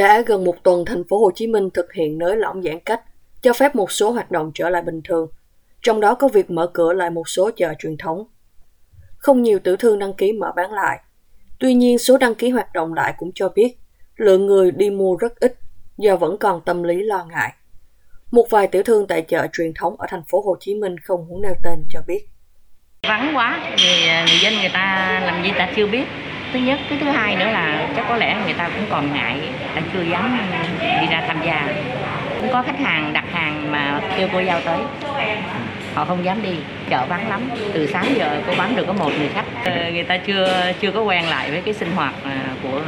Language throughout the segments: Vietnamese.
Đã gần một tuần thành phố Hồ Chí Minh thực hiện nới lỏng giãn cách, cho phép một số hoạt động trở lại bình thường, trong đó có việc mở cửa lại một số chợ truyền thống. Không nhiều tiểu thương đăng ký mở bán lại. Tuy nhiên, số đăng ký hoạt động lại cũng cho biết lượng người đi mua rất ít do vẫn còn tâm lý lo ngại. Một vài tiểu thương tại chợ truyền thống ở thành phố Hồ Chí Minh không muốn nêu tên cho biết. Vắng quá, thì à, người dân người ta làm gì ta chưa biết. Thứ nhất, cái thứ hai nữa là chắc có lẽ người ta cũng còn ngại, ta chưa dám đi ra tham gia. Cũng có khách hàng đặt hàng mà kêu cô giao tới. Họ không dám đi chợ vắng lắm. Từ sáng giờ cô bán được có một người khách. Ờ, người ta chưa chưa có quen lại với cái sinh hoạt à, của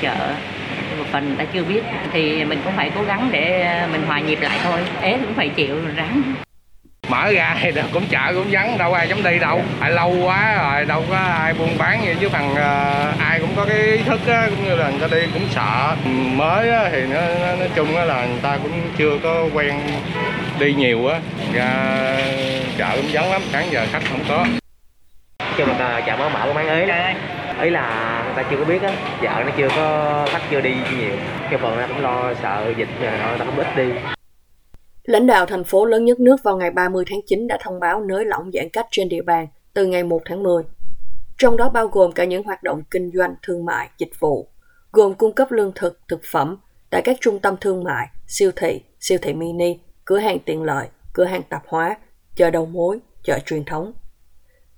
chợ. Một phần người ta chưa biết. Thì mình cũng phải cố gắng để mình hòa nhịp lại thôi. Ế cũng phải chịu ráng mở ra thì cũng chợ cũng vắng đâu ai dám đi đâu. Tại lâu quá rồi đâu có ai buôn bán vậy chứ bằng uh, ai cũng có cái ý thức á, cũng như là người ta đi cũng sợ. Mới á, thì nó, nó nói chung á là người ta cũng chưa có quen đi nhiều á. Ra chợ cũng vắng lắm sáng giờ khách không có. Kêu người ta chợ mới mở bán ế đó. Ý là người ta chưa có biết á chợ nó chưa có khách chưa đi nhiều. Cái phần ra cũng lo sợ dịch người ta cũng ít đi Lãnh đạo thành phố lớn nhất nước vào ngày 30 tháng 9 đã thông báo nới lỏng giãn cách trên địa bàn từ ngày 1 tháng 10. Trong đó bao gồm cả những hoạt động kinh doanh, thương mại, dịch vụ, gồm cung cấp lương thực, thực phẩm tại các trung tâm thương mại, siêu thị, siêu thị mini, cửa hàng tiện lợi, cửa hàng tạp hóa, chợ đầu mối, chợ truyền thống.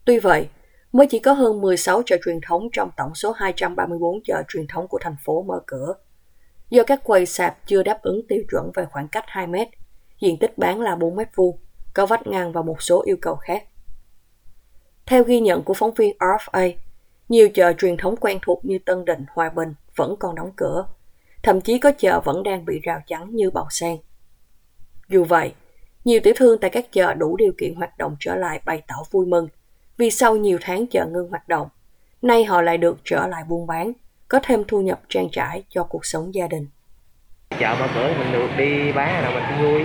Tuy vậy, mới chỉ có hơn 16 chợ truyền thống trong tổng số 234 chợ truyền thống của thành phố mở cửa. Do các quầy sạp chưa đáp ứng tiêu chuẩn về khoảng cách 2 mét, diện tích bán là 4 mét vuông, có vách ngăn và một số yêu cầu khác. Theo ghi nhận của phóng viên RFA, nhiều chợ truyền thống quen thuộc như Tân Định, Hòa Bình vẫn còn đóng cửa. Thậm chí có chợ vẫn đang bị rào chắn như Bào Sen. Dù vậy, nhiều tiểu thương tại các chợ đủ điều kiện hoạt động trở lại bày tỏ vui mừng vì sau nhiều tháng chợ ngưng hoạt động, nay họ lại được trở lại buôn bán, có thêm thu nhập trang trải cho cuộc sống gia đình chợ mở cửa mình được đi bán là mình cũng vui.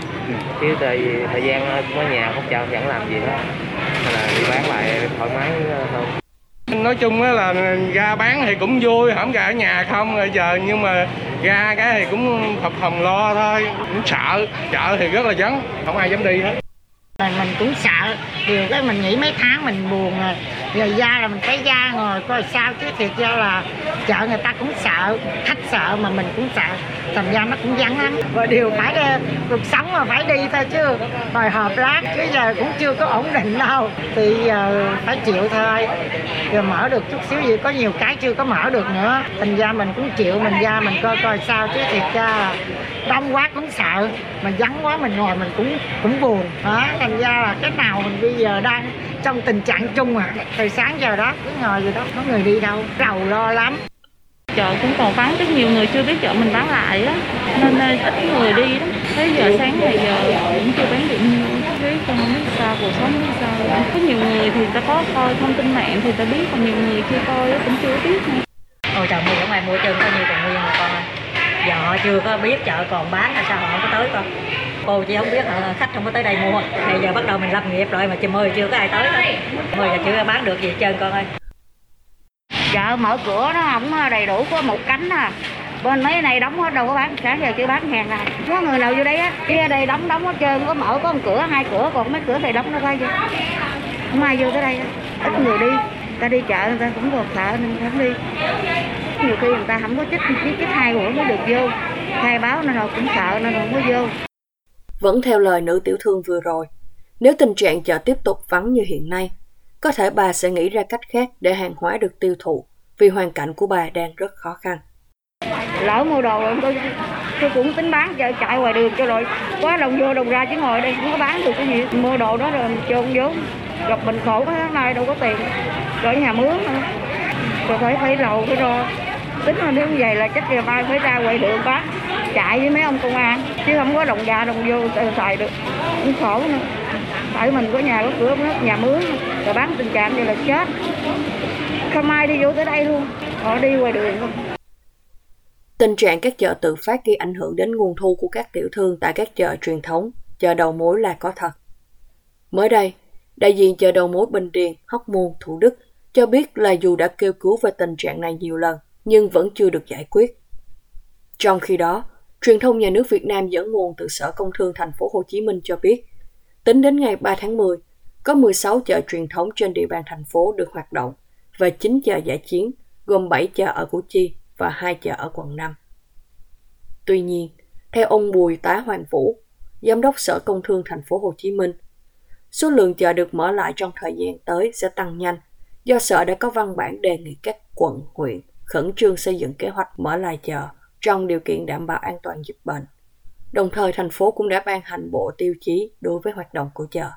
Chứ thời thời gian cũng ở nhà không chợ chẳng làm gì hết. Nên là đi bán lại thoải mái hơn. Nói chung là ra bán thì cũng vui không ra ở nhà không rồi giờ nhưng mà ra cái thì cũng phập phòng lo thôi. Cũng sợ chợ thì rất là vắng không ai dám đi hết mình cũng sợ. Điều cái mình nghĩ mấy tháng mình buồn rồi. Rồi ra là mình phải ra ngồi coi sao. Chứ thiệt ra là chợ người ta cũng sợ. Khách sợ mà mình cũng sợ. Thành ra nó cũng vắng lắm. Và điều phải đi, cuộc sống mà phải đi thôi chứ. Hồi hộp lát chứ giờ cũng chưa có ổn định đâu. Thì giờ phải chịu thôi. Giờ mở được chút xíu gì có nhiều cái chưa có mở được nữa. Thành ra mình cũng chịu mình ra mình coi coi sao. Chứ thiệt ra đông quá cũng sợ. Mà vắng quá mình ngồi mình cũng cũng buồn. Đó thành ra là cái nào mình bây giờ đang trong tình trạng chung à. Từ sáng giờ đó cứ ngồi gì đó có người đi đâu rầu lo lắm. Chợ cũng còn vắng rất nhiều người chưa biết chợ mình bán lại á. Nên ít người đi đó thấy giờ sáng này giờ cũng chưa bán được nhiều. Biết không biết sao cuộc sống biết sao. Có nhiều người thì ta có coi thông tin mạng thì ta biết còn nhiều người chưa coi cũng chưa biết ôi trời mua ở ngoài mua chân coi như còn nguyên mà con ơi giờ họ chưa có biết chợ còn bán là sao họ không có tới con cô chỉ không biết là khách không có tới đây mua. Bây giờ bắt đầu mình lập nghiệp rồi mà chừng mười chưa có ai tới hết mười giờ chưa bán được gì trơn con ơi. Chợ mở cửa nó không đầy đủ có một cánh à. Bên mấy này đóng hết đâu có bán. Sáng giờ chưa bán hàng à. Có người nào vô đây á? Kia đây đóng đóng hết trơn có mở có một cửa hai cửa còn mấy cửa thì đóng nó coi chứ. Không ai vô tới đây ít người đi. Ta đi chợ người ta cũng còn sợ nên không đi. Nhiều khi người ta không có chích chích, chích hai bữa mới được vô. Khai báo nên họ cũng sợ nên không có vô vẫn theo lời nữ tiểu thương vừa rồi, nếu tình trạng chợ tiếp tục vắng như hiện nay, có thể bà sẽ nghĩ ra cách khác để hàng hóa được tiêu thụ vì hoàn cảnh của bà đang rất khó khăn. Lỡ mua đồ rồi tôi, tôi cũng tính bán chợ chạy ngoài đường cho rồi quá đồng vô đồng ra chứ ngồi đây không có bán được cái gì. Mua đồ đó rồi chôn vốn gặp mình khổ cái tháng nay đâu có tiền. Rồi nhà mướn nữa. Rồi phải phải lầu cái rồi. tính là nếu như vậy là chắc ngày mai phải ra ngoài đường bán chạy với mấy ông công an chứ không có đồng ra đồng vô xài được. Cũng khổ nữa. Tại mình có nhà có cửa có nhà mướn rồi bán tình trạng như là chết. Không ai đi vô tới đây luôn. Họ đi ngoài đường luôn. Tình trạng các chợ tự phát gây ảnh hưởng đến nguồn thu của các tiểu thương tại các chợ truyền thống, chợ đầu mối là có thật. Mới đây, đại diện chợ đầu mối Bình Điền, Hóc Môn, Thủ Đức cho biết là dù đã kêu cứu về tình trạng này nhiều lần, nhưng vẫn chưa được giải quyết. Trong khi đó, truyền thông nhà nước Việt Nam dẫn nguồn từ Sở Công Thương thành phố Hồ Chí Minh cho biết, tính đến ngày 3 tháng 10, có 16 chợ truyền thống trên địa bàn thành phố được hoạt động và 9 chợ giải chiến, gồm 7 chợ ở Củ Chi và 2 chợ ở quận 5. Tuy nhiên, theo ông Bùi Tá Hoàng Vũ, Giám đốc Sở Công Thương thành phố Hồ Chí Minh, số lượng chợ được mở lại trong thời gian tới sẽ tăng nhanh do Sở đã có văn bản đề nghị các quận, huyện khẩn trương xây dựng kế hoạch mở lại chợ trong điều kiện đảm bảo an toàn dịch bệnh. Đồng thời, thành phố cũng đã ban hành bộ tiêu chí đối với hoạt động của chợ.